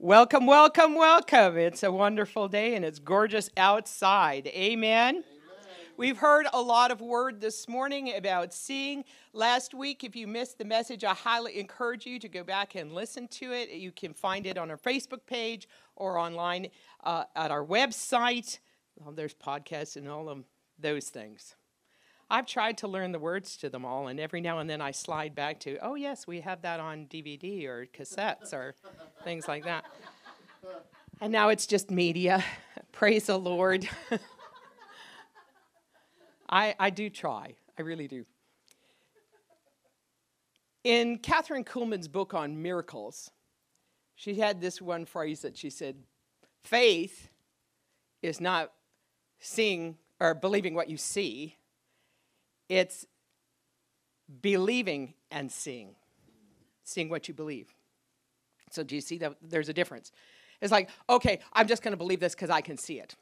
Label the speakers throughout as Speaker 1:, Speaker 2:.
Speaker 1: Welcome, welcome, welcome. It's a wonderful day and it's gorgeous outside. Amen. Amen. We've heard a lot of word this morning about seeing. Last week, if you missed the message, I highly encourage you to go back and listen to it. You can find it on our Facebook page or online uh, at our website. Well, there's podcasts and all of those things. I've tried to learn the words to them all, and every now and then I slide back to, oh, yes, we have that on DVD or cassettes or things like that. And now it's just media. Praise the Lord. I, I do try, I really do. In Kathryn Kuhlman's book on miracles, she had this one phrase that she said faith is not seeing or believing what you see, it's believing and seeing, seeing what you believe. So, do you see that there's a difference? It's like, okay, I'm just going to believe this because I can see it.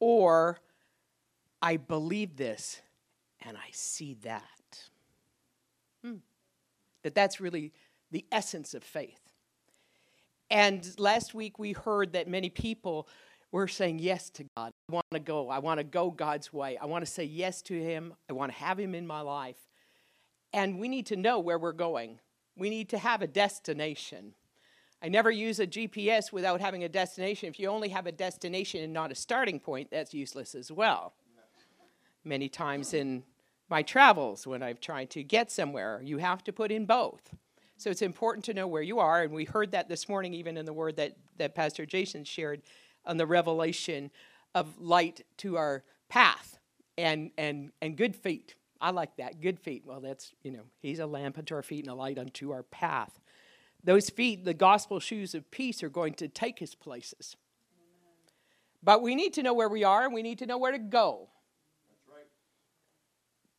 Speaker 1: Or, I believe this and I see that. Hmm. That that's really the essence of faith. And last week we heard that many people were saying yes to God. I want to go. I want to go God's way. I want to say yes to Him. I want to have Him in my life. And we need to know where we're going. We need to have a destination. I never use a GPS without having a destination. If you only have a destination and not a starting point, that's useless as well many times in my travels when I've tried to get somewhere. You have to put in both. So it's important to know where you are. And we heard that this morning, even in the word that, that Pastor Jason shared on the revelation of light to our path and, and, and good feet. I like that. Good feet. Well, that's, you know, he's a lamp unto our feet and a light unto our path. Those feet, the gospel shoes of peace, are going to take us places. But we need to know where we are and we need to know where to go. That's right.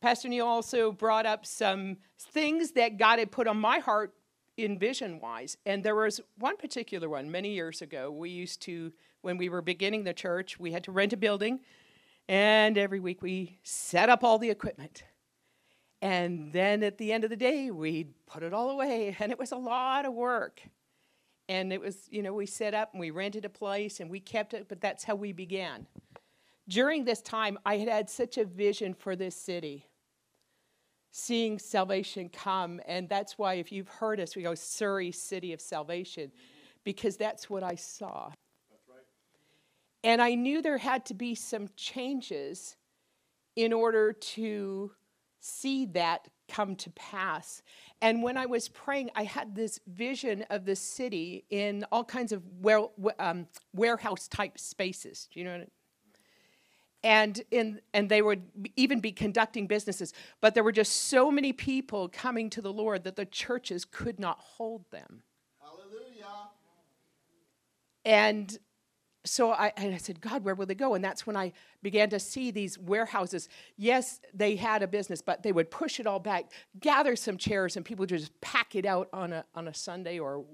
Speaker 1: Pastor Neil also brought up some things that God had put on my heart in vision wise. And there was one particular one many years ago. We used to, when we were beginning the church, we had to rent a building. And every week we set up all the equipment. And then at the end of the day, we'd put it all away. And it was a lot of work. And it was, you know, we set up and we rented a place and we kept it, but that's how we began. During this time, I had had such a vision for this city seeing salvation come. And that's why, if you've heard us, we go Surrey, City of Salvation, because that's what I saw. And I knew there had to be some changes in order to see that come to pass. And when I was praying, I had this vision of the city in all kinds of um, warehouse type spaces. Do you know what and in and they would even be conducting businesses but there were just so many people coming to the lord that the churches could not hold them hallelujah and so I, I said god where will they go? And that's when i began to see these warehouses. Yes they had a business but they would push it all back gather some chairs and people just pack it out on a, on a sunday or,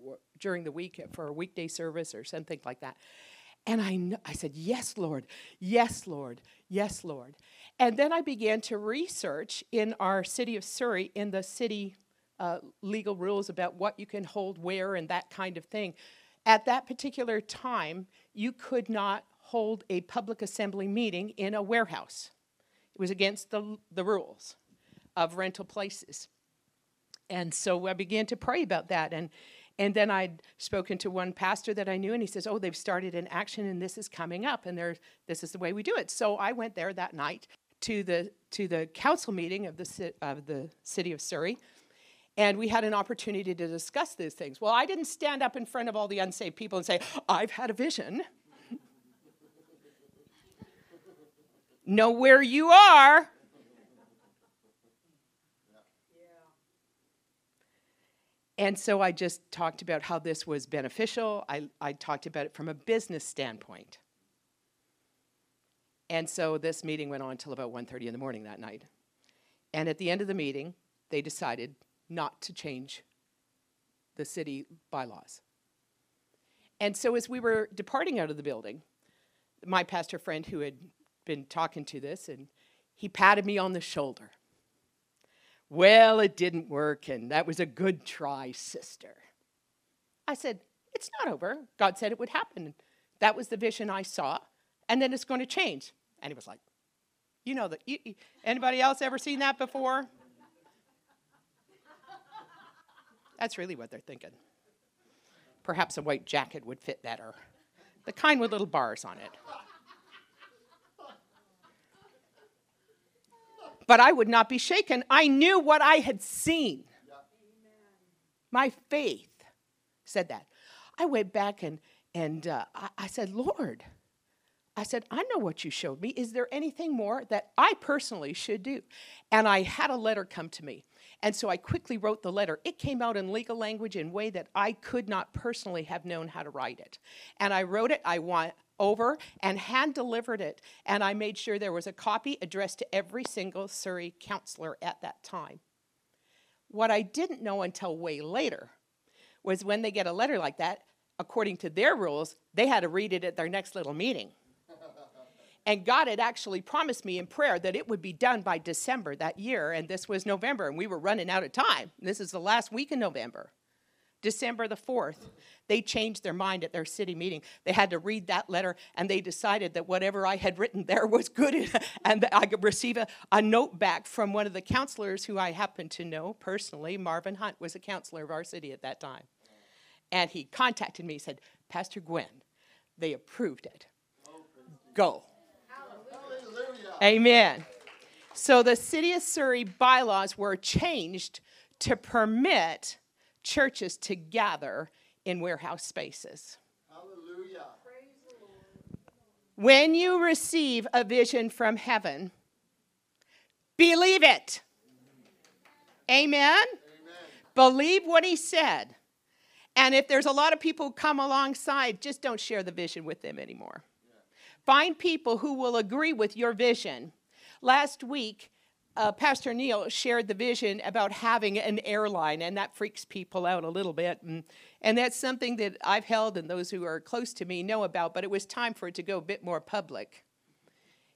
Speaker 1: during the week for a weekday service or something like that. And I, I said, Yes, Lord, yes, Lord, yes, Lord. And then I began to research in our city of Surrey, in the city uh, legal rules about what you can hold where and that kind of thing. At that particular time, you could not hold a public assembly meeting in a warehouse. It was against the, the rules of rental places. And so I began to pray about that. And and then I'd spoken to one pastor that I knew, and he says, "Oh, they've started an action, and this is coming up, and this is the way we do it." So I went there that night to the to the council meeting of the of the city of Surrey, and we had an opportunity to discuss these things. Well, I didn't stand up in front of all the unsaved people and say, "I've had a vision." know where you are. And so I just talked about how this was beneficial. I, I talked about it from a business standpoint. And so this meeting went on until about 1:30 in the morning that night. And at the end of the meeting, they decided not to change the city bylaws. And so as we were departing out of the building, my pastor friend who had been talking to this and he patted me on the shoulder. Well, it didn't work, and that was a good try, sister. I said, It's not over. God said it would happen. That was the vision I saw, and then it's going to change. And he was like, You know that. Anybody else ever seen that before? That's really what they're thinking. Perhaps a white jacket would fit better. The kind with little bars on it. but I would not be shaken. I knew what I had seen. My faith said that. I went back and, and uh, I, I said, Lord, I said, I know what you showed me. Is there anything more that I personally should do? And I had a letter come to me. And so I quickly wrote the letter. It came out in legal language in a way that I could not personally have known how to write it. And I wrote it. I want, over and hand delivered it. And I made sure there was a copy addressed to every single Surrey councillor at that time. What I didn't know until way later was when they get a letter like that, according to their rules, they had to read it at their next little meeting. And God had actually promised me in prayer that it would be done by December that year, and this was November, and we were running out of time. This is the last week in November. December the 4th, they changed their mind at their city meeting. They had to read that letter and they decided that whatever I had written there was good and that I could receive a, a note back from one of the councillors who I happen to know personally. Marvin Hunt was a councillor of our city at that time. And he contacted me, he said, Pastor Gwen, they approved it. Go. Amen. So the city of Surrey bylaws were changed to permit churches to gather in warehouse spaces. Hallelujah. When you receive a vision from heaven, believe it. Amen? Amen? Believe what he said. And if there's a lot of people who come alongside, just don't share the vision with them anymore. Find people who will agree with your vision. Last week, uh, Pastor Neil shared the vision about having an airline, and that freaks people out a little bit. And, and that's something that I've held, and those who are close to me know about, but it was time for it to go a bit more public.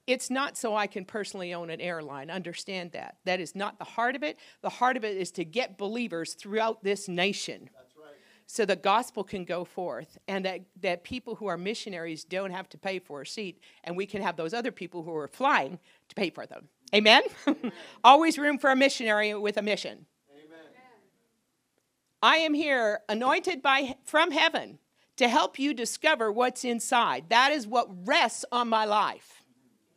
Speaker 1: It's not so I can personally own an airline. Understand that. That is not the heart of it. The heart of it is to get believers throughout this nation so the gospel can go forth and that, that people who are missionaries don't have to pay for a seat and we can have those other people who are flying to pay for them. Amen? Amen. Always room for a missionary with a mission. Amen. I am here anointed by from heaven to help you discover what's inside. That is what rests on my life.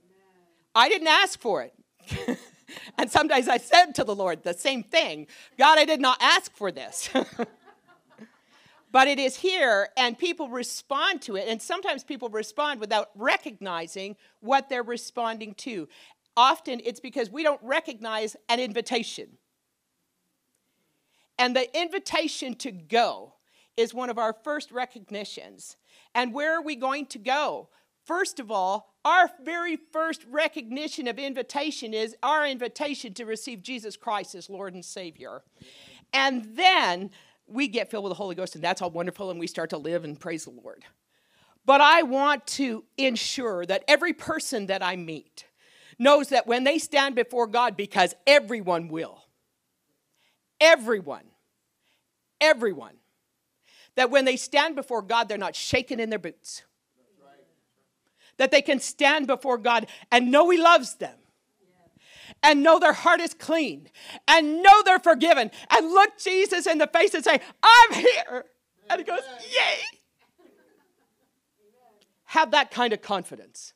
Speaker 1: Amen. I didn't ask for it. and sometimes I said to the Lord the same thing God, I did not ask for this. but it is here and people respond to it and sometimes people respond without recognizing what they're responding to. Often it's because we don't recognize an invitation. And the invitation to go is one of our first recognitions. And where are we going to go? First of all our very first recognition of invitation is our invitation to receive jesus christ as lord and savior. And then we get filled with the Holy Ghost, and that's all wonderful, and we start to live and praise the Lord. But I want to ensure that every person that I meet knows that when they stand before God, because everyone will, everyone, everyone, that when they stand before God, they're not shaken in their boots. That they can stand before God and know He loves them and know their heart is clean and know they're forgiven and look Jesus in the face and say, I'm here. And he goes, Yay. Have that kind of confidence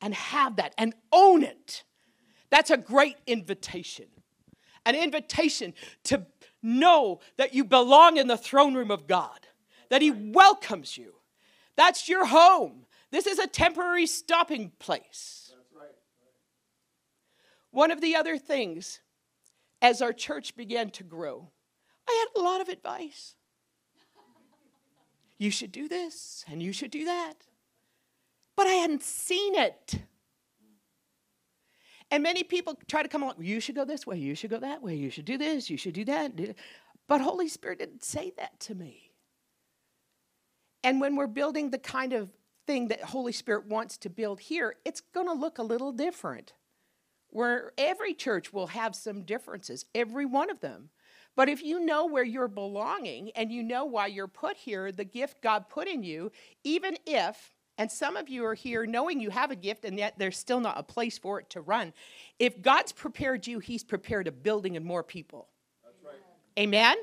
Speaker 1: and have that and own it. That's a great invitation. An invitation to know that you belong in the throne room of God, that He welcomes you. That's your home. This is a temporary stopping place. One of the other things, as our church began to grow, I had a lot of advice. You should do this and you should do that. But I hadn't seen it. And many people try to come along, you should go this way, you should go that way, you should do this, you should do that. But Holy Spirit didn't say that to me. And when we're building the kind of thing that Holy Spirit wants to build here, it's going to look a little different. Where every church will have some differences, every one of them. But if you know where you're belonging and you know why you're put here, the gift God put in you, even if, and some of you are here knowing you have a gift and yet there's still not a place for it to run, if God's prepared you, He's prepared a building and more people. Right. Amen?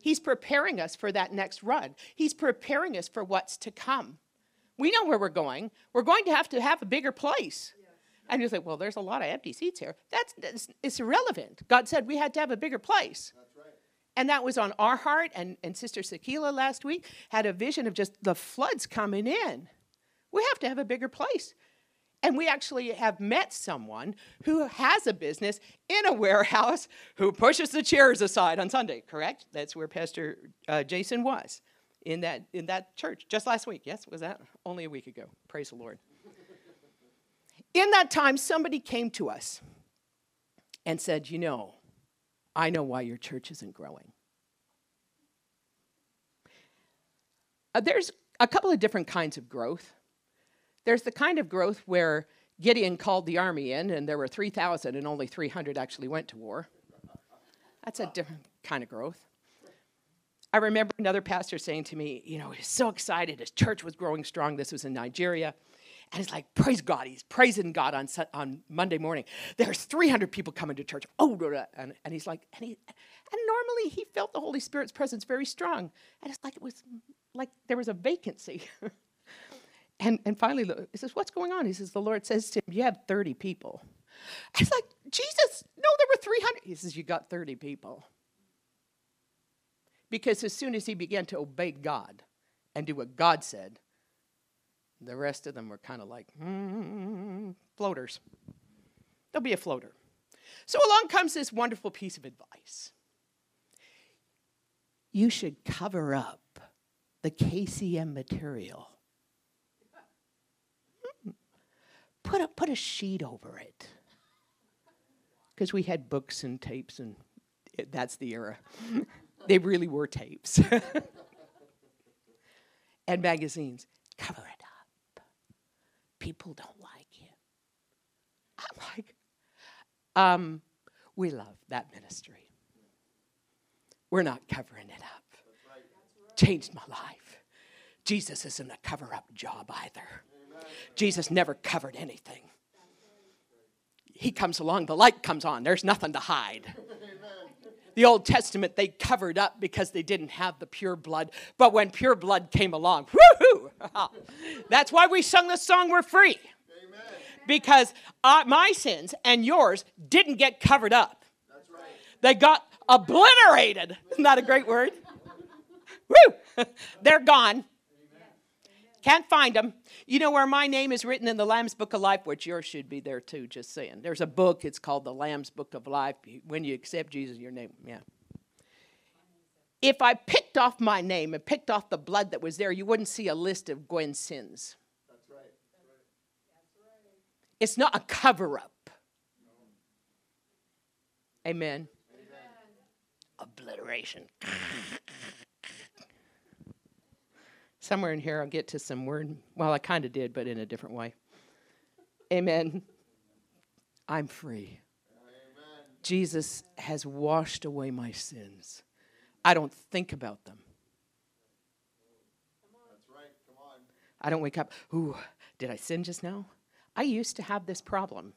Speaker 1: He's preparing us for that next run. He's preparing us for what's to come. We know where we're going. We're going to have to have a bigger place. And you say, well, there's a lot of empty seats here. That's, that's it's irrelevant. God said we had to have a bigger place. Right. And that was on our heart. And, and Sister Sakila last week had a vision of just the floods coming in. We have to have a bigger place. And we actually have met someone who has a business in a warehouse who pushes the chairs aside on Sunday, correct? That's where Pastor uh, Jason was in that, in that church just last week. Yes, was that? Only a week ago. Praise the Lord. In that time, somebody came to us and said, You know, I know why your church isn't growing. Uh, there's a couple of different kinds of growth. There's the kind of growth where Gideon called the army in and there were 3,000 and only 300 actually went to war. That's a different kind of growth. I remember another pastor saying to me, you know, he's so excited. His church was growing strong. This was in Nigeria. And he's like, praise God. He's praising God on, on Monday morning. There's 300 people coming to church. Oh, and, and he's like, and, he, and normally he felt the Holy Spirit's presence very strong. And it's like it was like there was a vacancy. And, and finally, he says, What's going on? He says, The Lord says to him, You have 30 people. It's like, Jesus, no, there were 300. He says, You got 30 people. Because as soon as he began to obey God and do what God said, the rest of them were kind of like mm, floaters. There'll be a floater. So along comes this wonderful piece of advice. You should cover up the KCM material put a, put a sheet over it. Because we had books and tapes, and it, that's the era. they really were tapes. and magazines. Cover it. People don't like it. I'm like, um, we love that ministry. We're not covering it up. Changed my life. Jesus isn't a cover up job either. Jesus never covered anything. He comes along, the light comes on, there's nothing to hide. The Old Testament, they covered up because they didn't have the pure blood. But when pure blood came along, woohoo! That's why we sung the song, We're Free. Because uh, my sins and yours didn't get covered up. They got obliterated. Isn't that a great word? Woo! They're gone. Can't find them. You know where my name is written in the Lamb's Book of Life, which yours should be there too, just saying. There's a book, it's called the Lamb's Book of Life. When you accept Jesus, your name, yeah. If I picked off my name and picked off the blood that was there, you wouldn't see a list of Gwen's sins. That's right. That's right. It's not a cover up. No. Amen. Amen. Obliteration. Somewhere in here, I'll get to some word. Well, I kind of did, but in a different way. Amen. I'm free. Amen. Jesus has washed away my sins. I don't think about them. That's Right. Come on. I don't wake up, ooh, did I sin just now? I used to have this problem.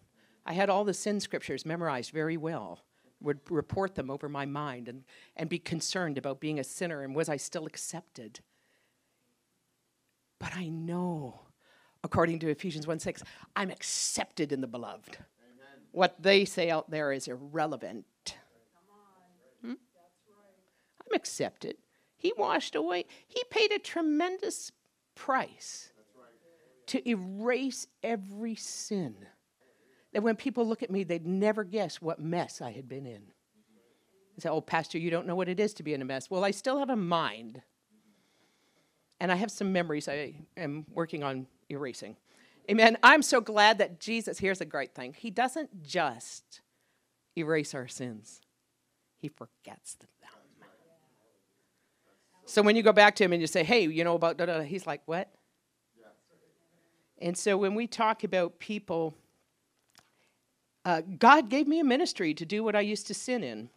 Speaker 1: I had all the sin scriptures memorized very well, would report them over my mind and, and be concerned about being a sinner and was I still accepted? But I know, according to Ephesians 1 6, I'm accepted in the beloved. Amen. What they say out there is irrelevant. I'm accepted. He washed away, He paid a tremendous price to erase every sin. That when people look at me, they'd never guess what mess I had been in. You say, oh, Pastor, you don't know what it is to be in a mess. Well, I still have a mind. And I have some memories I am working on erasing. Amen. I'm so glad that Jesus, here's a great thing. He doesn't just erase our sins, He forgets them. So when you go back to Him and you say, hey, you know about da da, He's like, what? And so when we talk about people, uh, God gave me a ministry to do what I used to sin in.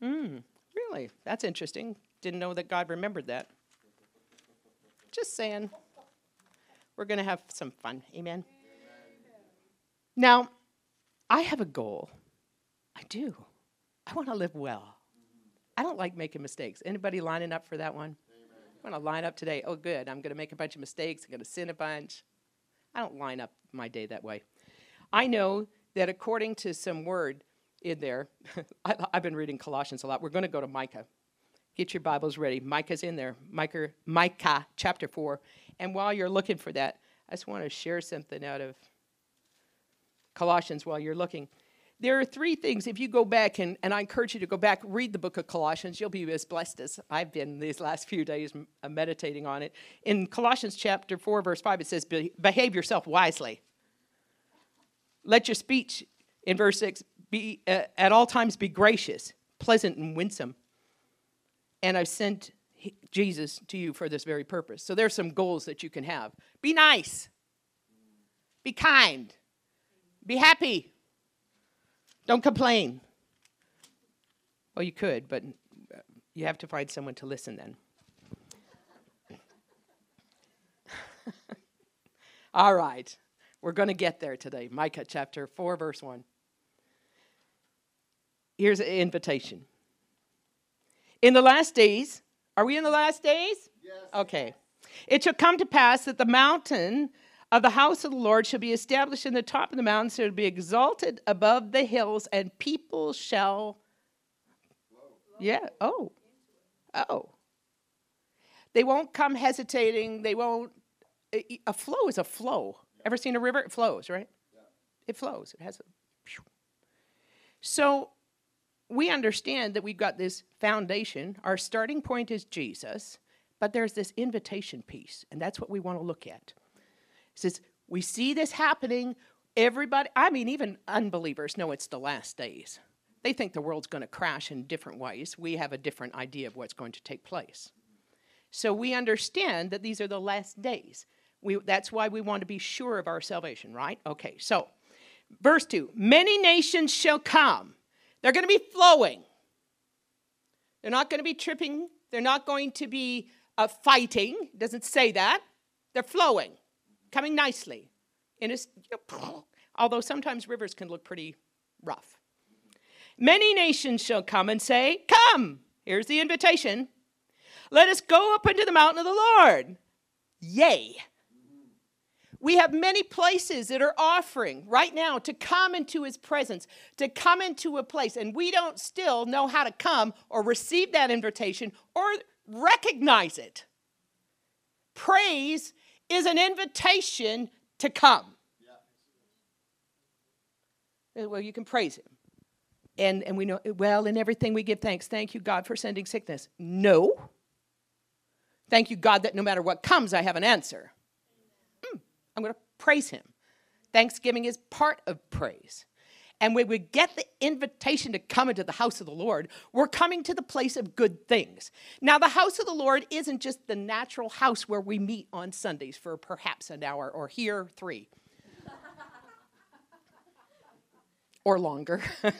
Speaker 1: Hmm, really? That's interesting. Didn't know that God remembered that. Just saying. We're going to have some fun. Amen. Amen. Now, I have a goal. I do. I want to live well. I don't like making mistakes. Anybody lining up for that one? I'm going to line up today. Oh, good. I'm going to make a bunch of mistakes. I'm going to sin a bunch. I don't line up my day that way. I know that according to some word in there, I, have been reading Colossians a lot. We're going to go to Micah. Get your Bibles ready. Micah's in there. Micah, Micah chapter 4. And while you're looking for that, I just want to share something out of Colossians while you're looking. There are three things. If you go back, and, and I encourage you to go back, read the book of Colossians, you'll be as blessed as I've been these last few days uh, meditating on it. In Colossians chapter 4, verse 5, it says, Behave yourself wisely. Let your speech, in verse 6, be, uh, at all times be gracious, pleasant, and winsome. And I've sent Jesus to you for this very purpose. So there's some goals that you can have. Be nice. Be kind. Be happy. Don't complain. Well, you could, but uh, you have to find someone to listen then. All right. We're going to get there today. Micah chapter 4, verse 1. Here's an invitation. In the last days, are we in the last days?
Speaker 2: Yes.
Speaker 1: Okay. It shall come to pass that the mountain of the house of the Lord shall be established in the top of the mountains, it will be exalted above the hills, and people shall. Yeah. Oh. Oh. They won't come hesitating. They won't. A flow is a flow. Ever seen a river? It flows, right? It flows. It has a. So we understand that we've got this foundation. Our starting point is Jesus, but there's this invitation piece, and that's what we want to look at. It says, We see this happening. Everybody, I mean, even unbelievers know it's the last days. They think the world's going to crash in different ways. We have a different idea of what's going to take place. So we understand that these are the last days. We, that's why we want to be sure of our salvation, right? Okay, so verse 2 Many nations shall come they're going to be flowing. They're not going to be tripping. They're not going to be uh, fighting. It doesn't say that. They're flowing, coming nicely. In although sometimes rivers can look pretty rough. Many nations shall come and say, Come, here's the invitation. Let us go up into the mountain of the Lord. Yay. We have many places that are offering right now to come into his presence, to come into a place, and we don't still know how to come or receive that invitation or recognize it. Praise is an invitation to come. Yeah. Well, you can praise him. And, and we know, well, in everything we give thanks. Thank you, God, for sending sickness. No. Thank you, God, that no matter what comes, I have an answer. Mm, I'm going to praise him. Thanksgiving is part of praise. And when we get the invitation to come into the house of the Lord, we're coming to the place of good things. Now, the house of the Lord isn't just the natural house where we meet on Sundays for perhaps an hour or here three or longer.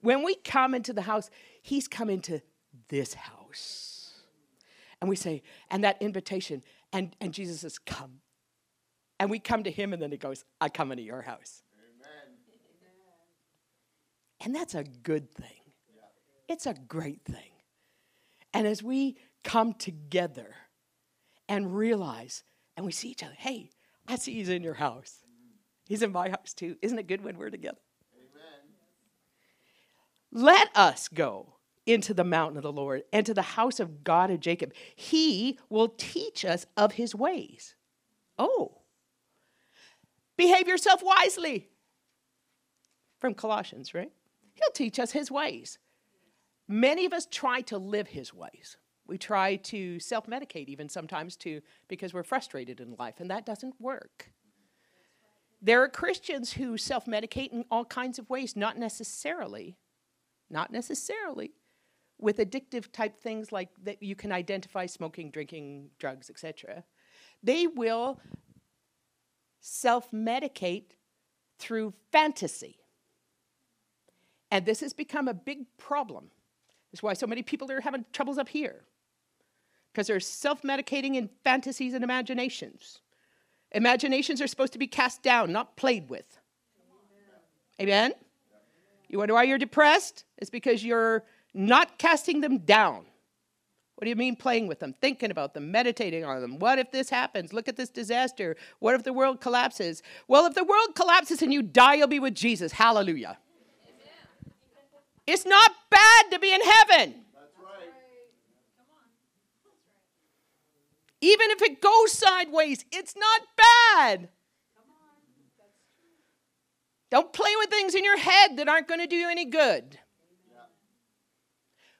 Speaker 1: when we come into the house, He's come into this house. And we say, and that invitation, and, and Jesus says, Come. And we come to him, and then he goes, I come into your house. And that's a good thing. It's a great thing. And as we come together and realize, and we see each other, hey, I see he's in your house. He's in my house too. Isn't it good when we're together? Amen. Let us go into the mountain of the Lord and to the house of God of Jacob. He will teach us of his ways. Oh, behave yourself wisely. from Colossians, right? He'll teach us his ways. Many of us try to live his ways. We try to self medicate, even sometimes, too, because we're frustrated in life, and that doesn't work. There are Christians who self medicate in all kinds of ways, not necessarily, not necessarily with addictive type things like that you can identify smoking, drinking, drugs, etc. They will self medicate through fantasy. And this has become a big problem. That's why so many people are having troubles up here. Because they're self medicating in fantasies and imaginations. Imaginations are supposed to be cast down, not played with. Amen? Amen? You wonder why you're depressed? It's because you're not casting them down. What do you mean playing with them? Thinking about them, meditating on them. What if this happens? Look at this disaster. What if the world collapses? Well, if the world collapses and you die, you'll be with Jesus. Hallelujah. It's not bad to be in heaven. Even if it goes sideways, it's not bad. Don't play with things in your head that aren't going to do you any good.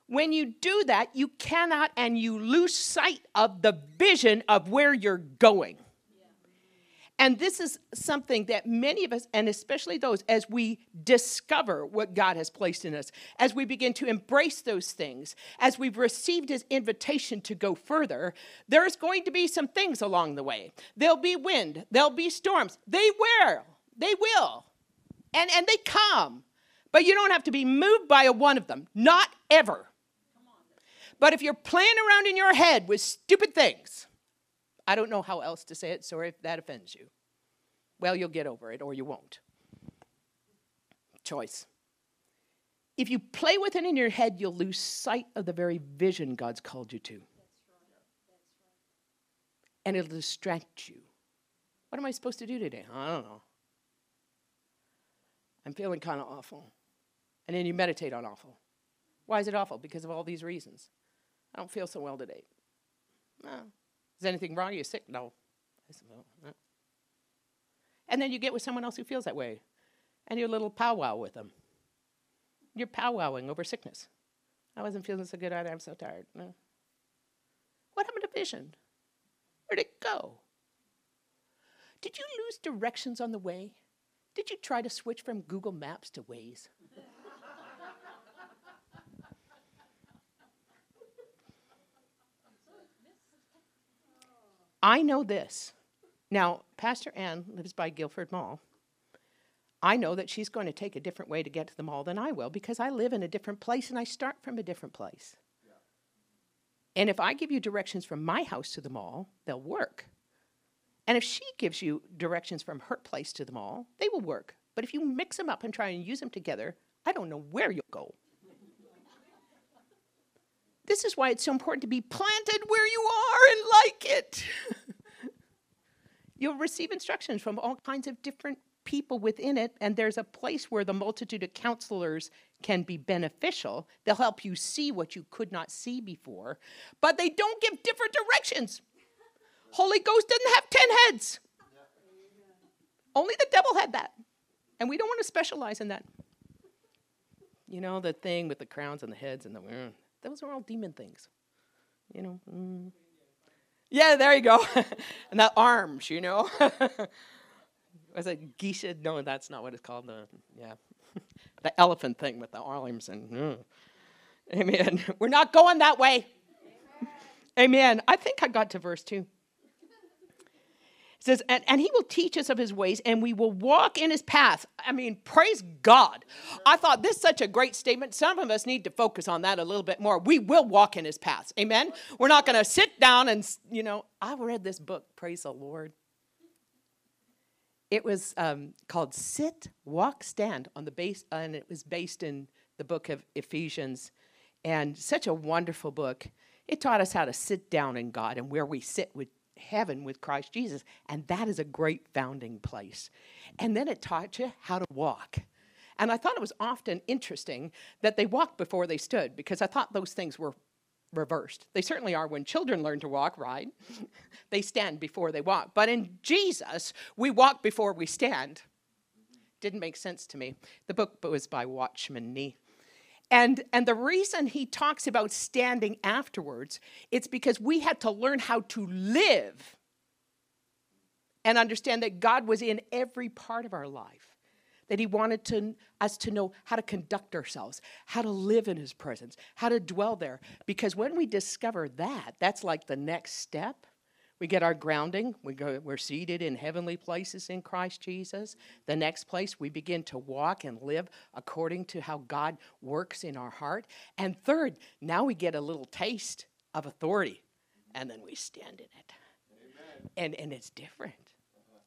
Speaker 1: When you do that, you cannot and you lose sight of the vision of where you're going. And this is something that many of us, and especially those, as we discover what God has placed in us, as we begin to embrace those things, as we've received His invitation to go further, there's going to be some things along the way. There'll be wind, there'll be storms. They will, they will, and, and they come. But you don't have to be moved by a one of them, not ever. But if you're playing around in your head with stupid things, I don't know how else to say it, sorry if that offends you. Well, you'll get over it or you won't. Choice. If you play with it in your head, you'll lose sight of the very vision God's called you to. And it'll distract you. What am I supposed to do today? I don't know. I'm feeling kind of awful. And then you meditate on awful. Why is it awful? Because of all these reasons. I don't feel so well today. No. Is anything wrong? Are you sick? No. And then you get with someone else who feels that way, and you're a little powwow with them. You're powwowing over sickness. I wasn't feeling so good either. I'm so tired. No. What happened to vision? Where'd it go? Did you lose directions on the way? Did you try to switch from Google Maps to Waze? I know this. Now, Pastor Ann lives by Guildford Mall. I know that she's going to take a different way to get to the mall than I will because I live in a different place and I start from a different place. And if I give you directions from my house to the mall, they'll work. And if she gives you directions from her place to the mall, they will work. But if you mix them up and try and use them together, I don't know where you'll go. This is why it's so important to be planted where you are and like it. You'll receive instructions from all kinds of different people within it, and there's a place where the multitude of counselors can be beneficial. They'll help you see what you could not see before, but they don't give different directions. Holy Ghost doesn't have 10 heads. Only the devil had that. And we don't want to specialize in that. You know, the thing with the crowns and the heads and the. Those are all demon things. You know. Mm. Yeah, there you go. and that arms, you know. Was it geisha? No, that's not what it's called. The yeah, the elephant thing with the arms and. Mm. Amen. We're not going that way. Amen. I think I got to verse two. It says, and, and he will teach us of his ways, and we will walk in his path. I mean, praise God. I thought this is such a great statement. Some of us need to focus on that a little bit more. We will walk in his paths. Amen. We're not going to sit down and, you know, I read this book, praise the Lord. It was um, called Sit, Walk, Stand on the base, uh, and it was based in the book of Ephesians. And such a wonderful book. It taught us how to sit down in God and where we sit with heaven with Christ Jesus. And that is a great founding place. And then it taught you how to walk. And I thought it was often interesting that they walked before they stood because I thought those things were reversed. They certainly are when children learn to walk, right? they stand before they walk. But in Jesus, we walk before we stand. Didn't make sense to me. The book was by Watchman Nee. And, and the reason he talks about standing afterwards, it's because we had to learn how to live and understand that God was in every part of our life. That he wanted to, us to know how to conduct ourselves, how to live in his presence, how to dwell there. Because when we discover that, that's like the next step we get our grounding. We go, we're seated in heavenly places in Christ Jesus. The next place, we begin to walk and live according to how God works in our heart. And third, now we get a little taste of authority, and then we stand in it. Amen. And, and it's different,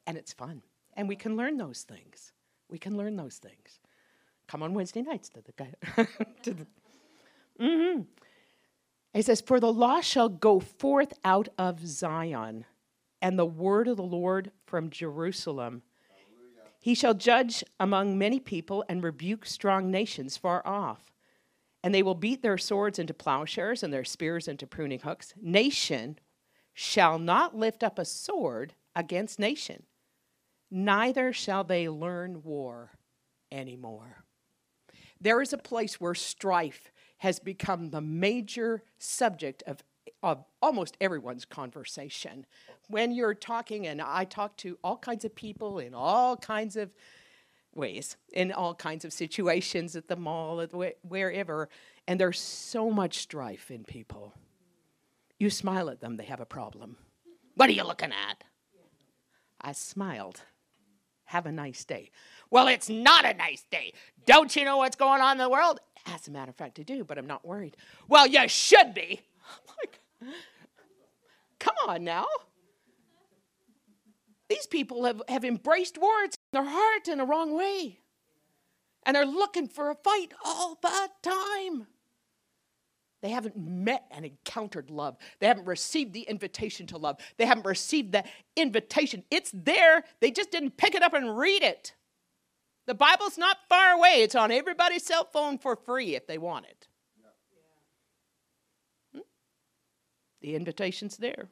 Speaker 1: and it's fun. And we can learn those things. We can learn those things. Come on Wednesday nights to the. to the mm-hmm. He says, For the law shall go forth out of Zion, and the word of the Lord from Jerusalem. He shall judge among many people and rebuke strong nations far off. And they will beat their swords into plowshares and their spears into pruning hooks. Nation shall not lift up a sword against nation, neither shall they learn war anymore. There is a place where strife has become the major subject of, of almost everyone's conversation. When you're talking, and I talk to all kinds of people in all kinds of ways, in all kinds of situations at the mall, at wherever, and there's so much strife in people. You smile at them, they have a problem. What are you looking at? I smiled. Have a nice day. Well, it's not a nice day. Don't you know what's going on in the world? As a matter of fact, I do, but I'm not worried. Well, you should be. Oh, like, come on now. These people have, have embraced words in their heart in a wrong way. And they're looking for a fight all the time. They haven't met and encountered love. They haven't received the invitation to love. They haven't received the invitation. It's there. They just didn't pick it up and read it. The Bible's not far away. It's on everybody's cell phone for free if they want it. Hmm? The invitation's there.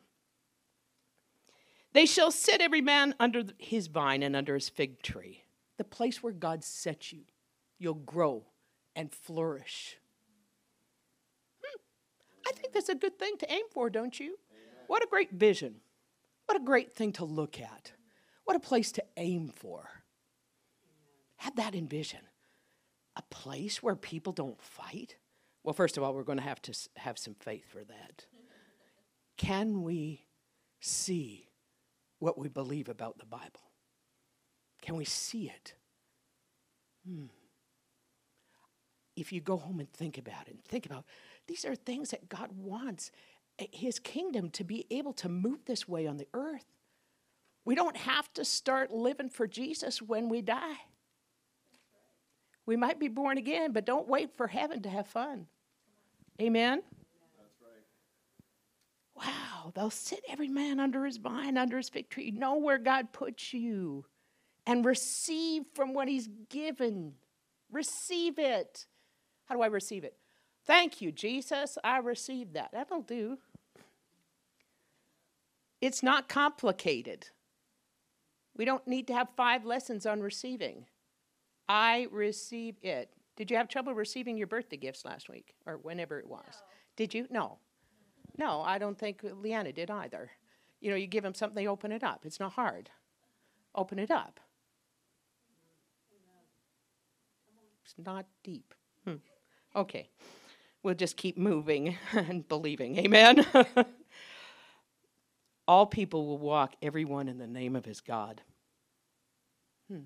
Speaker 1: They shall sit every man under his vine and under his fig tree, the place where God sets you. You'll grow and flourish. Hmm. I think that's a good thing to aim for, don't you? Amen. What a great vision. What a great thing to look at. What a place to aim for. Have that in vision. A place where people don't fight? Well, first of all, we're going to have to have some faith for that. Can we see what we believe about the Bible? Can we see it? Hmm. If you go home and think about it, and think about these are things that God wants His kingdom to be able to move this way on the earth. We don't have to start living for Jesus when we die. We might be born again, but don't wait for heaven to have fun. Amen? Right. Wow, they'll sit every man under his vine, under his fig tree. Know where God puts you and receive from what he's given. Receive it. How do I receive it? Thank you, Jesus. I received that. That'll do. It's not complicated. We don't need to have five lessons on receiving. I receive it. Did you have trouble receiving your birthday gifts last week or whenever it was? No. Did you? No. No, I don't think Leanna did either. You know, you give them something, they open it up. It's not hard. Open it up. It's not deep. Hmm. Okay. We'll just keep moving and believing. Amen. All people will walk, everyone in the name of his God. Hmm.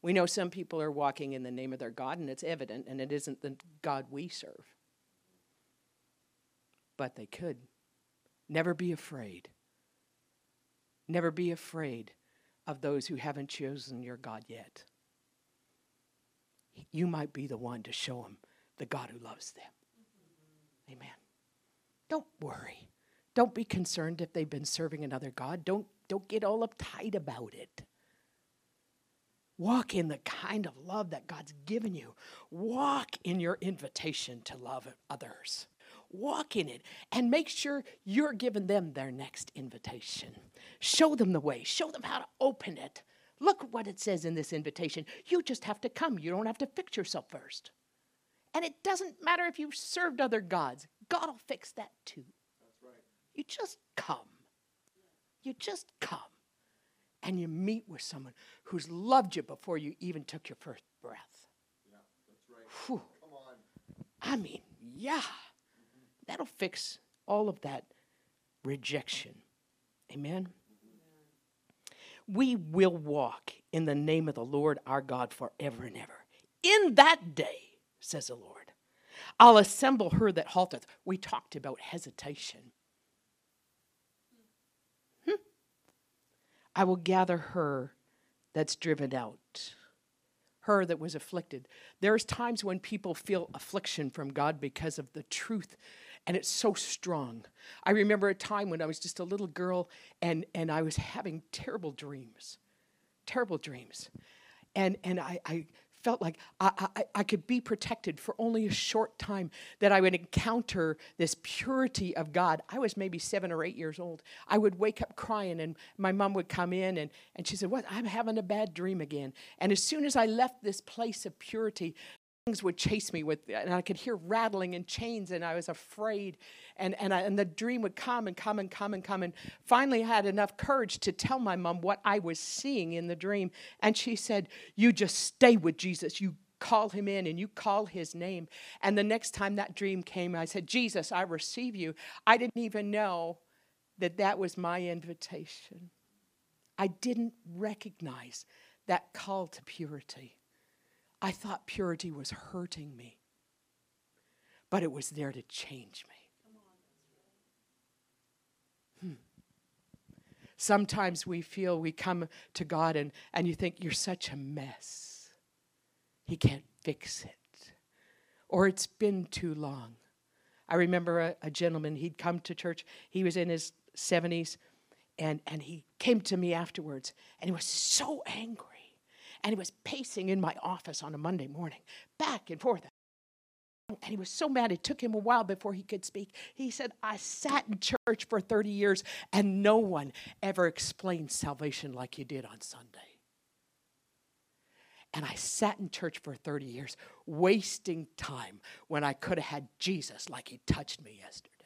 Speaker 1: We know some people are walking in the name of their God, and it's evident, and it isn't the God we serve. But they could. Never be afraid. Never be afraid of those who haven't chosen your God yet. You might be the one to show them the God who loves them. Amen. Don't worry. Don't be concerned if they've been serving another God. Don't, don't get all uptight about it. Walk in the kind of love that God's given you. Walk in your invitation to love others. Walk in it and make sure you're giving them their next invitation. Show them the way, show them how to open it. Look what it says in this invitation. You just have to come. You don't have to fix yourself first. And it doesn't matter if you've served other gods, God will fix that too. That's right. You just come. You just come. And you meet with someone who's loved you before you even took your first breath. Yeah, that's right. Come on. I mean, yeah. That'll fix all of that rejection. Amen. Mm-hmm. We will walk in the name of the Lord our God forever and ever. In that day, says the Lord, I'll assemble her that halteth. We talked about hesitation. I will gather her that's driven out, her that was afflicted. There's times when people feel affliction from God because of the truth and it's so strong. I remember a time when I was just a little girl and, and I was having terrible dreams, terrible dreams. And, and I, I felt like I, I, I, could be protected for only a short time, that I would encounter this purity of God. I was maybe seven or eight years old. I would wake up crying, and my mom would come in and, and she said, What? I'm having a bad dream again. And as soon as I left this place of purity, things would chase me with and i could hear rattling and chains and i was afraid. And, and, I, and the dream would come and come and come and come. And finally I had enough courage to tell my mom what i was seeing in the dream. And she said you just stay with jesus. You call him in and you call his name. And the next time that dream came i said jesus i receive you. I didn't even know that that was my invitation. I didn't recognize that call to purity I thought purity was hurting me, but it was there to change me. Hmm. Sometimes we feel we come to God and, and you think you're such a mess. He can't fix it. Or it's been too long. I remember a, a gentleman, he'd come to church, he was in his 70s, and, and he came to me afterwards, and he was so angry. And he was pacing in my office on a Monday morning, back and forth. And he was so mad, it took him a while before he could speak. He said, I sat in church for 30 years and no one ever explained salvation like you did on Sunday. And I sat in church for 30 years, wasting time when I could have had Jesus like he touched me yesterday.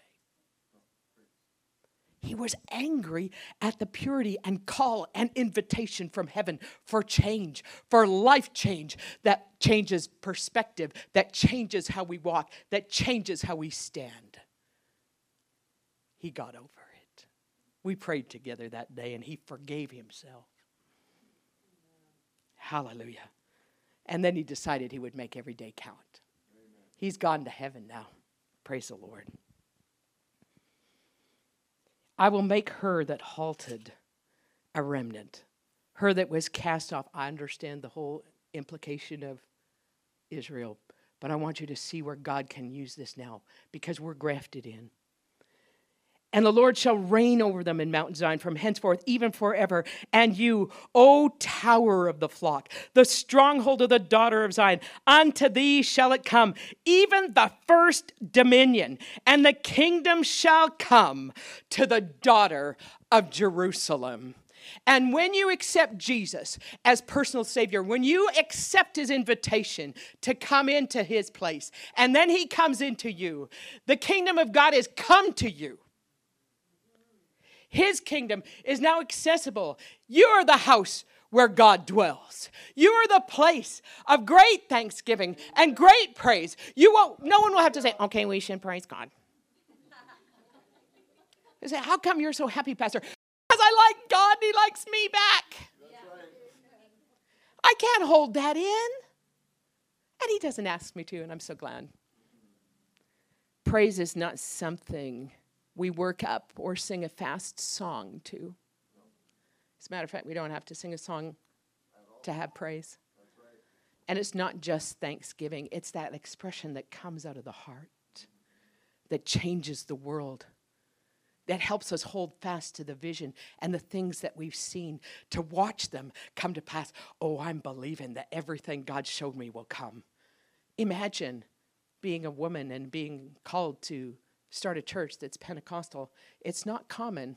Speaker 1: He was angry at the purity and call and invitation from heaven for change, for life change that changes perspective, that changes how we walk, that changes how we stand. He got over it. We prayed together that day and he forgave himself. Hallelujah. And then he decided he would make every day count. He's gone to heaven now. Praise the Lord. I will make her that halted a remnant, her that was cast off. I understand the whole implication of Israel, but I want you to see where God can use this now because we're grafted in. And the Lord shall reign over them in Mount Zion from henceforth, even forever. And you, O tower of the flock, the stronghold of the daughter of Zion, unto thee shall it come, even the first dominion, and the kingdom shall come to the daughter of Jerusalem. And when you accept Jesus as personal Savior, when you accept His invitation to come into His place, and then He comes into you, the kingdom of God has come to you. His kingdom is now accessible. You are the house where God dwells. You are the place of great thanksgiving and great praise. You won't, no one will have to say, okay, we should praise God. They say, how come you're so happy, Pastor? Because I like God and He likes me back. I can't hold that in. And He doesn't ask me to, and I'm so glad. Praise is not something we work up or sing a fast song to. As a matter of fact, we don't have to sing a song to have praise. And it's not just thanksgiving, it's that expression that comes out of the heart that changes the world, that helps us hold fast to the vision and the things that we've seen, to watch them come to pass. Oh, I'm believing that everything God showed me will come. Imagine being a woman and being called to start a church that's Pentecostal. It's not common,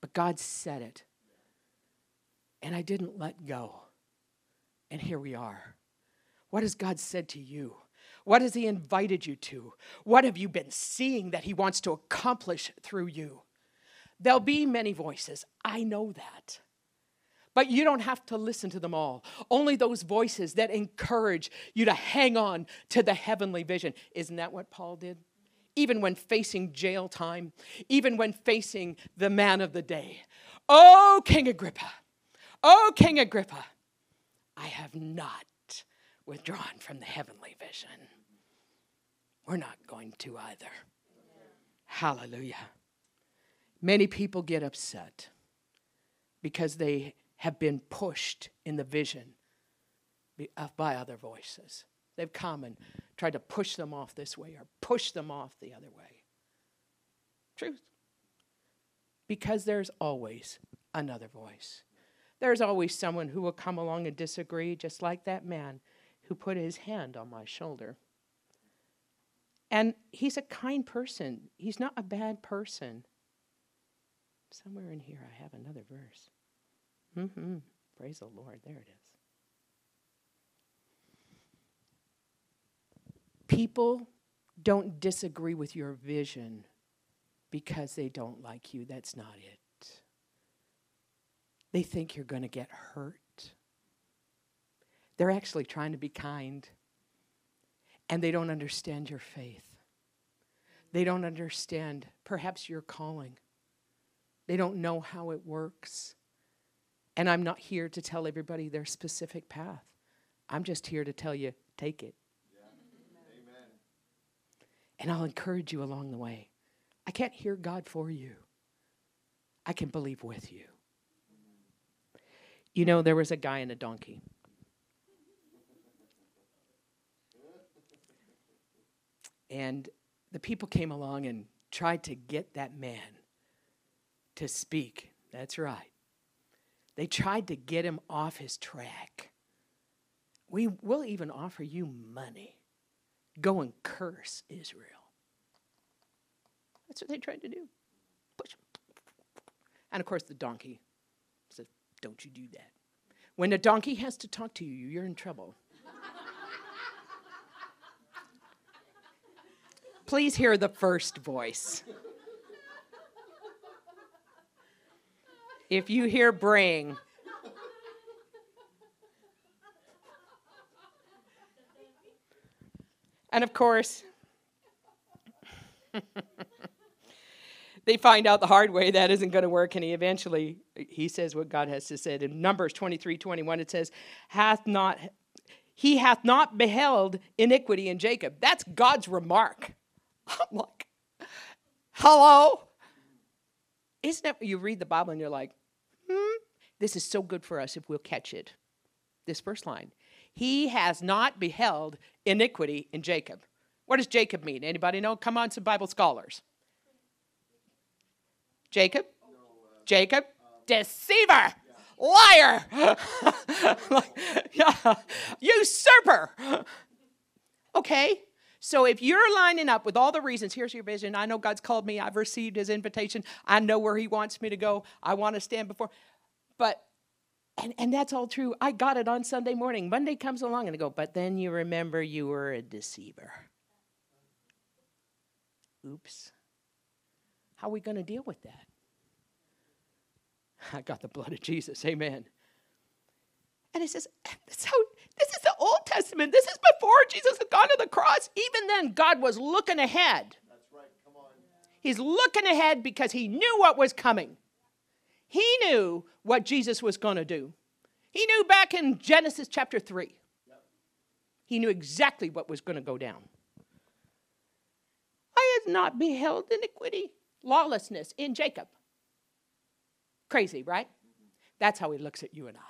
Speaker 1: but God said it. And I didn't let go. And here we are. What has God said to you? What has He invited you to? What have you been seeing that He wants to accomplish through you? There'll be many voices. I know that. But you don't have to listen to them all. Only those voices that encourage you to hang on to the heavenly vision. Isn't that what Paul did? Even when facing jail time, even when facing the man of the day. Oh, King Agrippa, oh, King Agrippa, I have not withdrawn from the heavenly vision. We're not going to either. Hallelujah. Many people get upset because they have been pushed in the vision by other voices. They've come and tried to push them off this way or push them off the other way. Truth. Because there's always another voice. There's always someone who will come along and disagree, just like that man who put his hand on my shoulder. And he's a kind person, he's not a bad person. Somewhere in here, I have another verse. Mm-hmm. Praise the Lord. There it is. People don't disagree with your vision because they don't like you. That's not it. They think you're going to get hurt. They're actually trying to be kind, and they don't understand your faith. They don't understand perhaps your calling. They don't know how it works. And I'm not here to tell everybody their specific path. I'm just here to tell you, take it. And I'll encourage you along the way. I can't hear God for you, I can believe with you. You know, there was a guy and a donkey. And the people came along and tried to get that man to speak. That's right. They tried to get him off his track. We will even offer you money. Go and curse Israel. That's what they tried to do. Push. And of course, the donkey said, Don't you do that. When the donkey has to talk to you, you're in trouble. Please hear the first voice. if you hear bring, and of course, they find out the hard way that isn't going to work and he eventually he says what god has to say in numbers 23 21 it says hath not he hath not beheld iniquity in jacob that's god's remark i'm like hello isn't it you read the bible and you're like Hmm? This is so good for us if we'll catch it. This first line. He has not beheld iniquity in Jacob. What does Jacob mean? Anybody know? Come on, some Bible scholars. Jacob? Jacob? Deceiver! Liar! Usurper! Okay, so if you're lining up with all the reasons, here's your vision. I know God's called me. I've received his invitation. I know where he wants me to go. I want to stand before. But and, and that's all true. I got it on Sunday morning. Monday comes along and I go, but then you remember you were a deceiver. Oops. How are we going to deal with that? I got the blood of Jesus. Amen. And it says, how this is the Old Testament. This is before Jesus had gone to the cross. Even then, God was looking ahead. That's right. Come on. He's looking ahead because he knew what was coming. He knew what Jesus was going to do. He knew back in Genesis chapter 3. He knew exactly what was going to go down. I have not beheld iniquity, lawlessness in Jacob. Crazy, right? That's how he looks at you and I.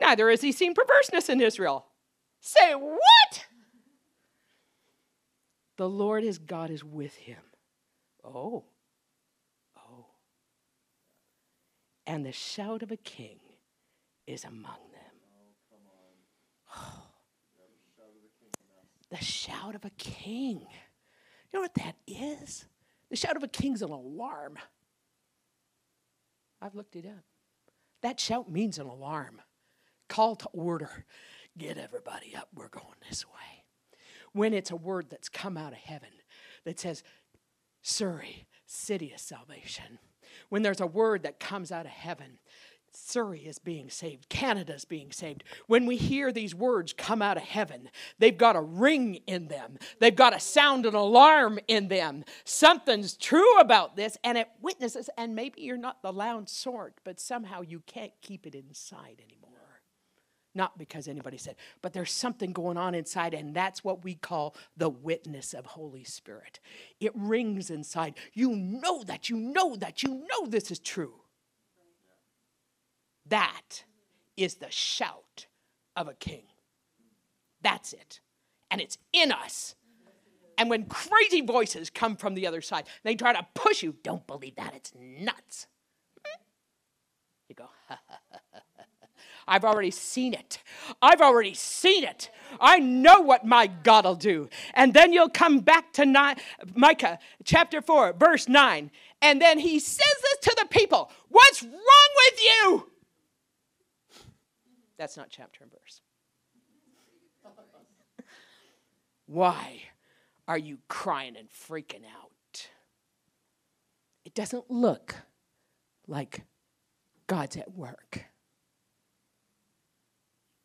Speaker 1: Neither has he seen perverseness in Israel. Say what? The Lord his God is with him. Oh. And the shout of a king is among them. Oh. The shout of a king. You know what that is? The shout of a king is an alarm. I've looked it up. That shout means an alarm, call to order. Get everybody up, we're going this way. When it's a word that's come out of heaven that says, Surrey, city of salvation. When there's a word that comes out of heaven Surrey is being saved. Canada's being saved. When we hear these words come out of heaven, they've got a ring in them. They've got a sound an alarm in them. Something's true about this, and it witnesses. And maybe you're not the loud sort, but somehow you can't keep it inside anymore. Not because anybody said, but there's something going on inside, and that's what we call the witness of Holy Spirit. It rings inside. You know that, you know that, you know this is true. That is the shout of a king. That's it. And it's in us. And when crazy voices come from the other side, they try to push you. Don't believe that. It's nuts. You go, I've already seen it. I've already seen it. I know what my God will do. And then you'll come back to Micah chapter 4, verse 9. And then he says this to the people What's wrong with you? That's not chapter and verse. Why are you crying and freaking out? It doesn't look like God's at work.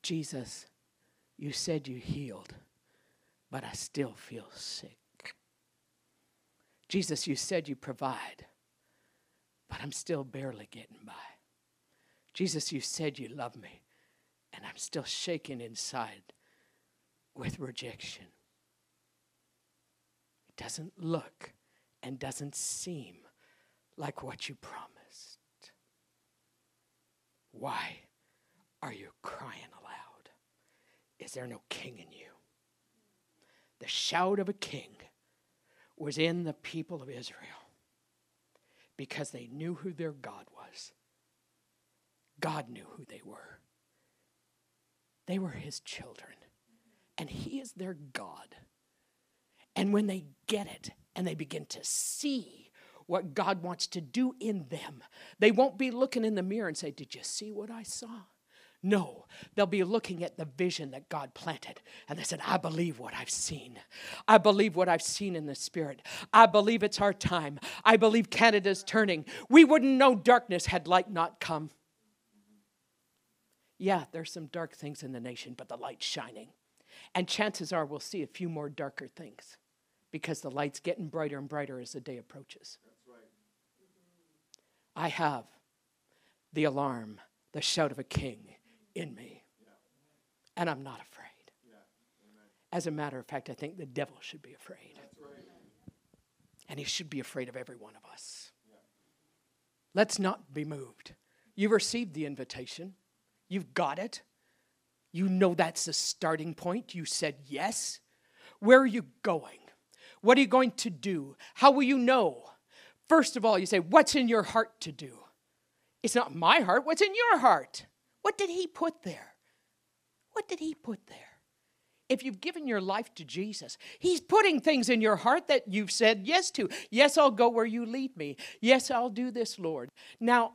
Speaker 1: Jesus, you said you healed, but I still feel sick. Jesus, you said you provide, but I'm still barely getting by. Jesus, you said you love me, and I'm still shaking inside with rejection. It doesn't look and doesn't seem like what you promised. Why are you crying aloud? Is there no king in you? The shout of a king was in the people of Israel because they knew who their God was. God knew who they were. They were his children, and he is their God. And when they get it and they begin to see what God wants to do in them, they won't be looking in the mirror and say, Did you see what I saw? No, they'll be looking at the vision that God planted. And they said, I believe what I've seen. I believe what I've seen in the Spirit. I believe it's our time. I believe Canada's turning. We wouldn't know darkness had light not come. Yeah, there's some dark things in the nation, but the light's shining. And chances are we'll see a few more darker things because the light's getting brighter and brighter as the day approaches. Right. I have the alarm, the shout of a king in me, and I'm not afraid. As a matter of fact, I think the devil should be afraid. Right. And he should be afraid of every one of us. Yeah. Let's not be moved. You've received the invitation. You've got it. You know that's the starting point. You said yes. Where are you going? What are you going to do? How will you know? First of all, you say, What's in your heart to do? It's not my heart. What's in your heart? What did He put there? What did He put there? If you've given your life to Jesus, He's putting things in your heart that you've said yes to. Yes, I'll go where you lead me. Yes, I'll do this, Lord. Now,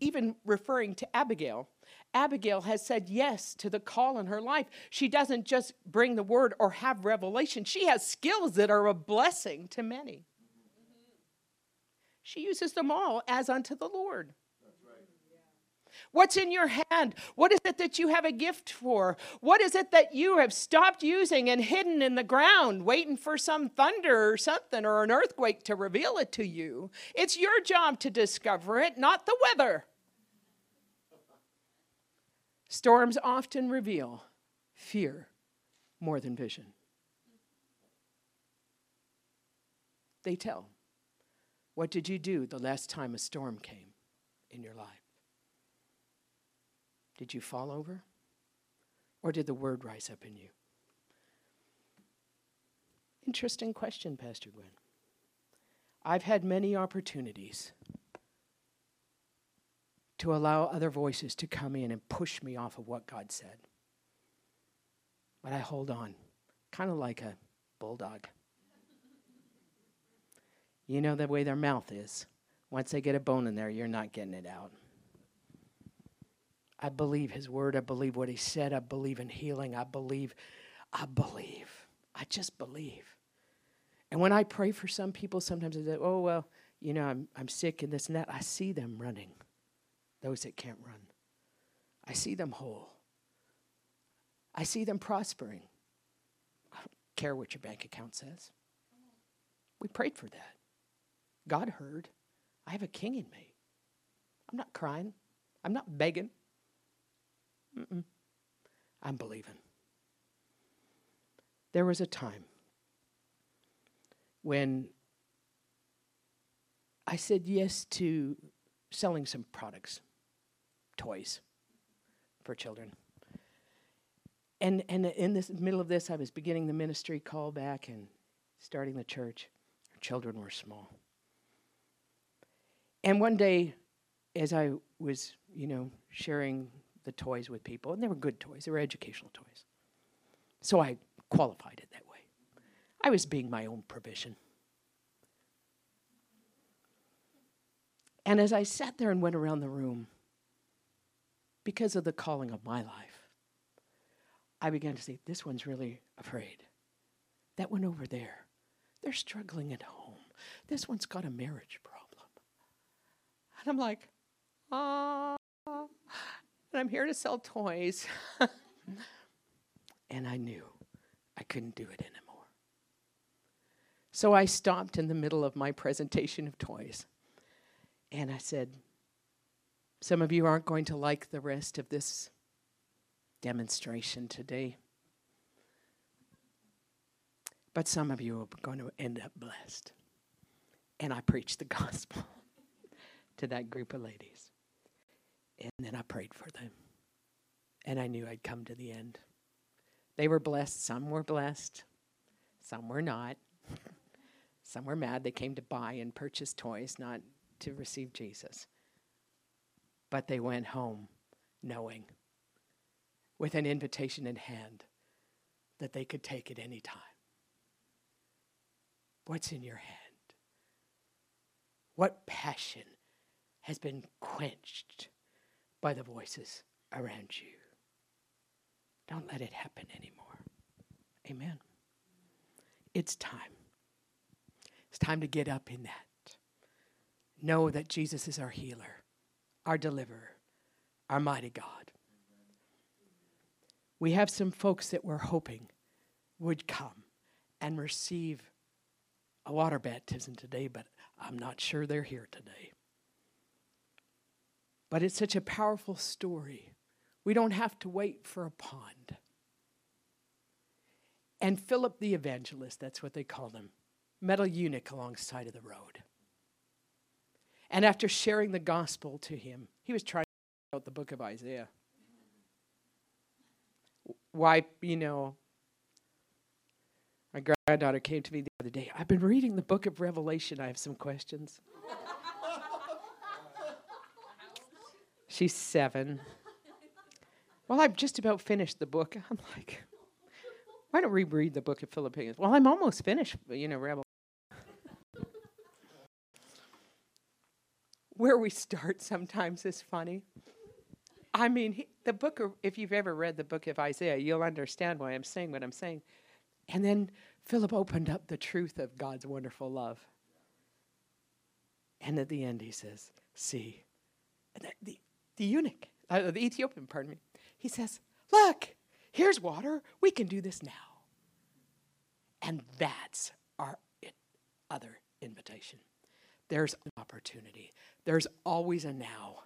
Speaker 1: even referring to Abigail, Abigail has said yes to the call in her life. She doesn't just bring the word or have revelation, she has skills that are a blessing to many. She uses them all as unto the Lord. What's in your hand? What is it that you have a gift for? What is it that you have stopped using and hidden in the ground, waiting for some thunder or something or an earthquake to reveal it to you? It's your job to discover it, not the weather. Storms often reveal fear more than vision. They tell. What did you do the last time a storm came in your life? Did you fall over? Or did the word rise up in you? Interesting question, Pastor Gwen. I've had many opportunities to allow other voices to come in and push me off of what God said. But I hold on, kind of like a bulldog. You know the way their mouth is. Once they get a bone in there, you're not getting it out. I believe his word. I believe what he said. I believe in healing. I believe. I believe. I just believe. And when I pray for some people, sometimes I say, oh, well, you know, I'm, I'm sick and this and that. I see them running, those that can't run. I see them whole. I see them prospering. I don't care what your bank account says. We prayed for that. God heard. I have a king in me. I'm not crying. I'm not begging. Mm-mm. I'm believing. There was a time when I said yes to selling some products, toys for children. And, and in the middle of this, I was beginning the ministry call back and starting the church. Our children were small. And one day, as I was, you know, sharing the toys with people, and they were good toys, they were educational toys. So I qualified it that way. I was being my own provision. And as I sat there and went around the room, because of the calling of my life, I began to see this one's really afraid. That one over there, they're struggling at home. This one's got a marriage problem. And I'm like, ah, and I'm here to sell toys. and I knew I couldn't do it anymore. So I stopped in the middle of my presentation of toys and I said, Some of you aren't going to like the rest of this demonstration today. But some of you are going to end up blessed. And I preached the gospel to that group of ladies. And then I prayed for them. And I knew I'd come to the end. They were blessed. Some were blessed. Some were not. Some were mad. They came to buy and purchase toys, not to receive Jesus. But they went home knowing, with an invitation in hand, that they could take it any time. What's in your hand? What passion has been quenched by the voices around you? Don't let it happen anymore. Amen. It's time. It's time to get up in that know that Jesus is our healer, our deliverer, our mighty God. We have some folks that we're hoping would come and receive a water baptism today, but I'm not sure they're here today. But it's such a powerful story. We don't have to wait for a pond. And Philip the evangelist, that's what they called him, met a eunuch alongside of the road. And after sharing the gospel to him, he was trying to out the book of Isaiah. Why, you know, my granddaughter came to me the other day. I've been reading the book of Revelation. I have some questions. She's seven. Well, I've just about finished the book. I'm like, why don't we read the book of Philippians? Well, I'm almost finished, you know, Revelation. where we start sometimes is funny. I mean, he, the book of, if you've ever read the book of Isaiah, you'll understand why I'm saying what I'm saying. And then Philip opened up the truth of God's wonderful love. And at the end, he says, See, the, the eunuch, uh, the Ethiopian, pardon me, he says, Look, here's water. We can do this now. And that's our other invitation. There's an opportunity. There's always a now.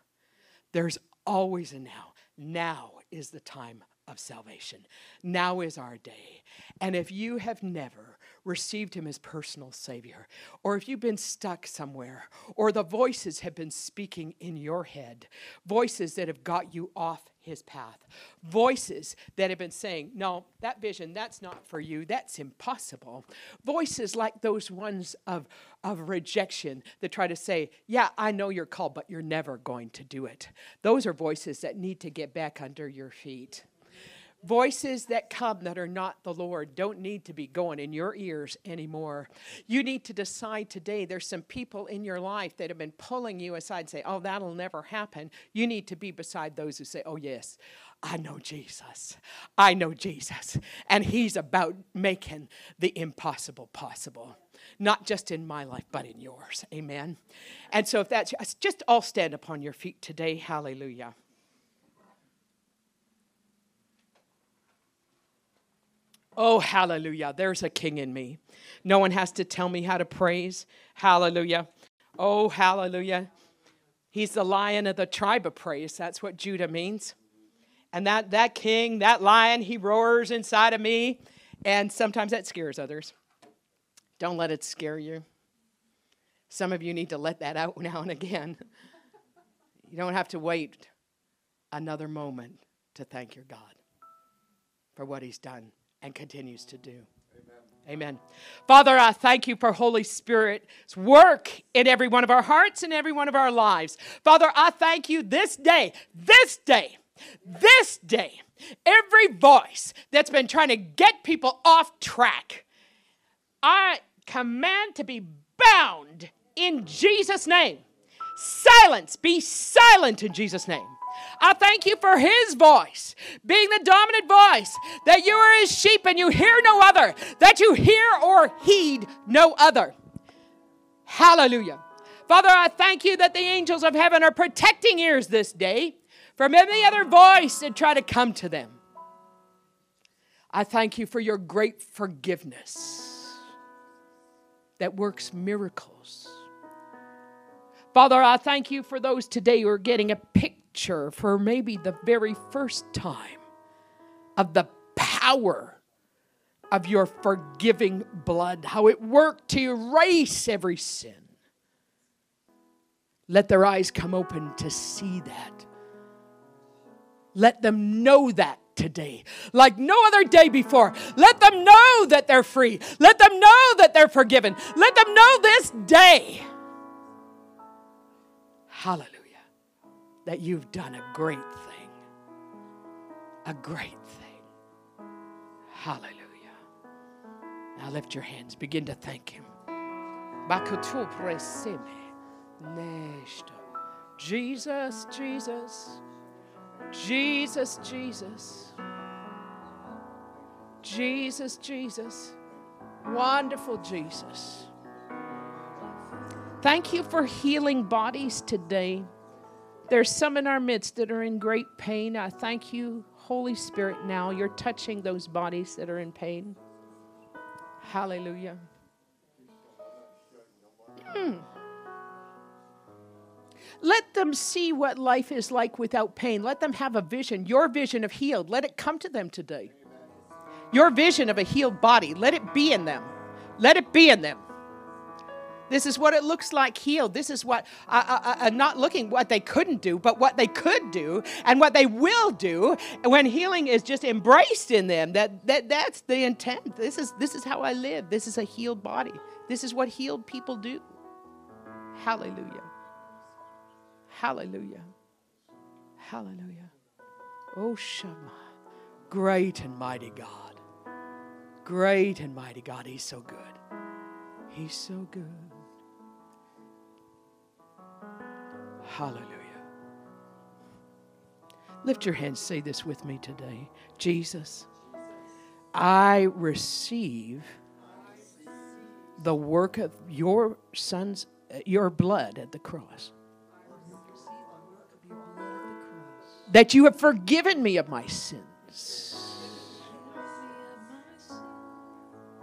Speaker 1: There's always a now. Now is the time of salvation. Now is our day. And if you have never received him as personal savior, or if you've been stuck somewhere, or the voices have been speaking in your head, voices that have got you off his path. Voices that have been saying, No, that vision, that's not for you, that's impossible. Voices like those ones of, of rejection that try to say, Yeah, I know you're called, but you're never going to do it. Those are voices that need to get back under your feet Voices that come that are not the Lord don't need to be going in your ears anymore. You need to decide today there's some people in your life that have been pulling you aside and say, Oh, that'll never happen. You need to be beside those who say, Oh, yes, I know Jesus. I know Jesus. And He's about making the impossible possible, not just in my life, but in yours. Amen. And so, if that's just all stand upon your feet today. Hallelujah. Oh, hallelujah. There's a king in me. No one has to tell me how to praise. Hallelujah. Oh, hallelujah. He's the lion of the tribe of praise. That's what Judah means. And that, that king, that lion, he roars inside of me. And sometimes that scares others. Don't let it scare you. Some of you need to let that out now and again. You don't have to wait another moment to thank your God for what he's done and continues to do. Amen. Father, I thank you for Holy Spirit's work in every one of our hearts and every one of our lives. Father, I thank you this day, this day, this day, every voice that's been trying to get people off track, I command to be bound in Jesus' name. Silence, be silent in Jesus' name. I thank you for his voice being the dominant voice, that you are his sheep and you hear no other, that you hear or heed no other. Hallelujah. Father, I thank you that the angels of heaven are protecting ears this day from any other voice that try to come to them. I thank you for your great forgiveness that works miracles. Father, I thank you for those today who are getting a picture picture for maybe the very first time of the power of your forgiving blood, how it worked to erase every sin. Let their eyes come open to see that. Let them know that today, like no other day before. Let them know that they're free. Let them know that they're forgiven. Let them know this day. Hallelujah that you've done a great thing. A great thing. Hallelujah. Now lift your hands, begin to thank Him. Jesus, Jesus, Jesus, Jesus, Jesus, Jesus, wonderful Jesus. Thank you for healing bodies today. There's some in our midst that are in great pain. I thank you, Holy Spirit, now. You're touching those bodies that are in pain. Hallelujah. Hmm. Let them see what life is like without pain. Let them have a vision, your vision of healed. Let it come to them today. Your vision of a healed body, let it be in them. Let it be in them. This is what it looks like healed. This is what, uh, uh, uh, not looking what they couldn't do, but what they could do and what they will do when healing is just embraced in them. That, that, that's the intent. This is, this is how I live. This is a healed body. This is what healed people do. Hallelujah. Hallelujah. Hallelujah. Oh, Shema. Great and mighty God. Great and mighty God. He's so good. He's so good. Hallelujah. Lift your hands, say this with me today. Jesus, I receive the work of your son's, your blood at the cross. That you have forgiven me of my sins.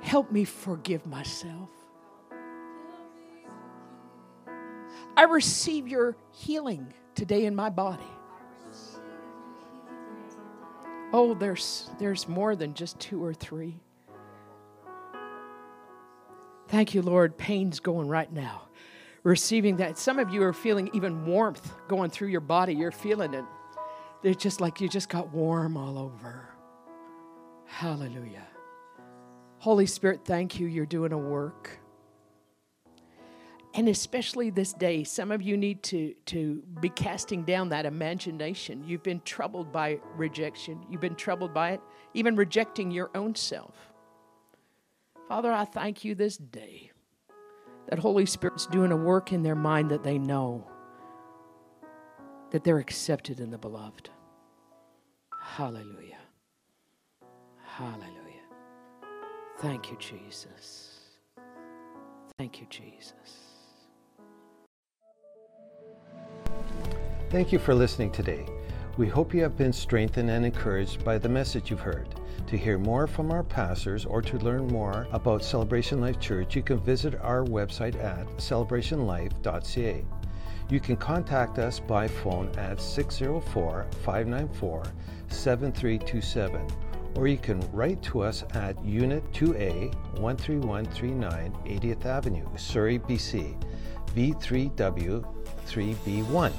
Speaker 1: Help me forgive myself. I receive your healing today in my body. Oh, there's, there's more than just two or three. Thank you, Lord. Pain's going right now. Receiving that. Some of you are feeling even warmth going through your body. You're feeling it. It's just like you just got warm all over. Hallelujah. Holy Spirit, thank you. You're doing a work And especially this day, some of you need to, to be casting down that imagination. You've been troubled by rejection, you've been troubled by it, even rejecting your own self. Father, I thank you this day that Holy Spirit's doing a work in their mind that they know that they're accepted in the beloved. Hallelujah. Hallelujah. Thank you, Jesus. Thank you, Jesus.
Speaker 3: Thank you for listening today. We hope you have been strengthened and encouraged by the message you've heard. To hear more from our pastors or to learn more about Celebration Life Church, you can visit our website at celebrationlife.ca. You can contact us by phone at 604 594 7327 or you can write to us at Unit 2A 13139 80th Avenue, Surrey, BC, V3W3B1.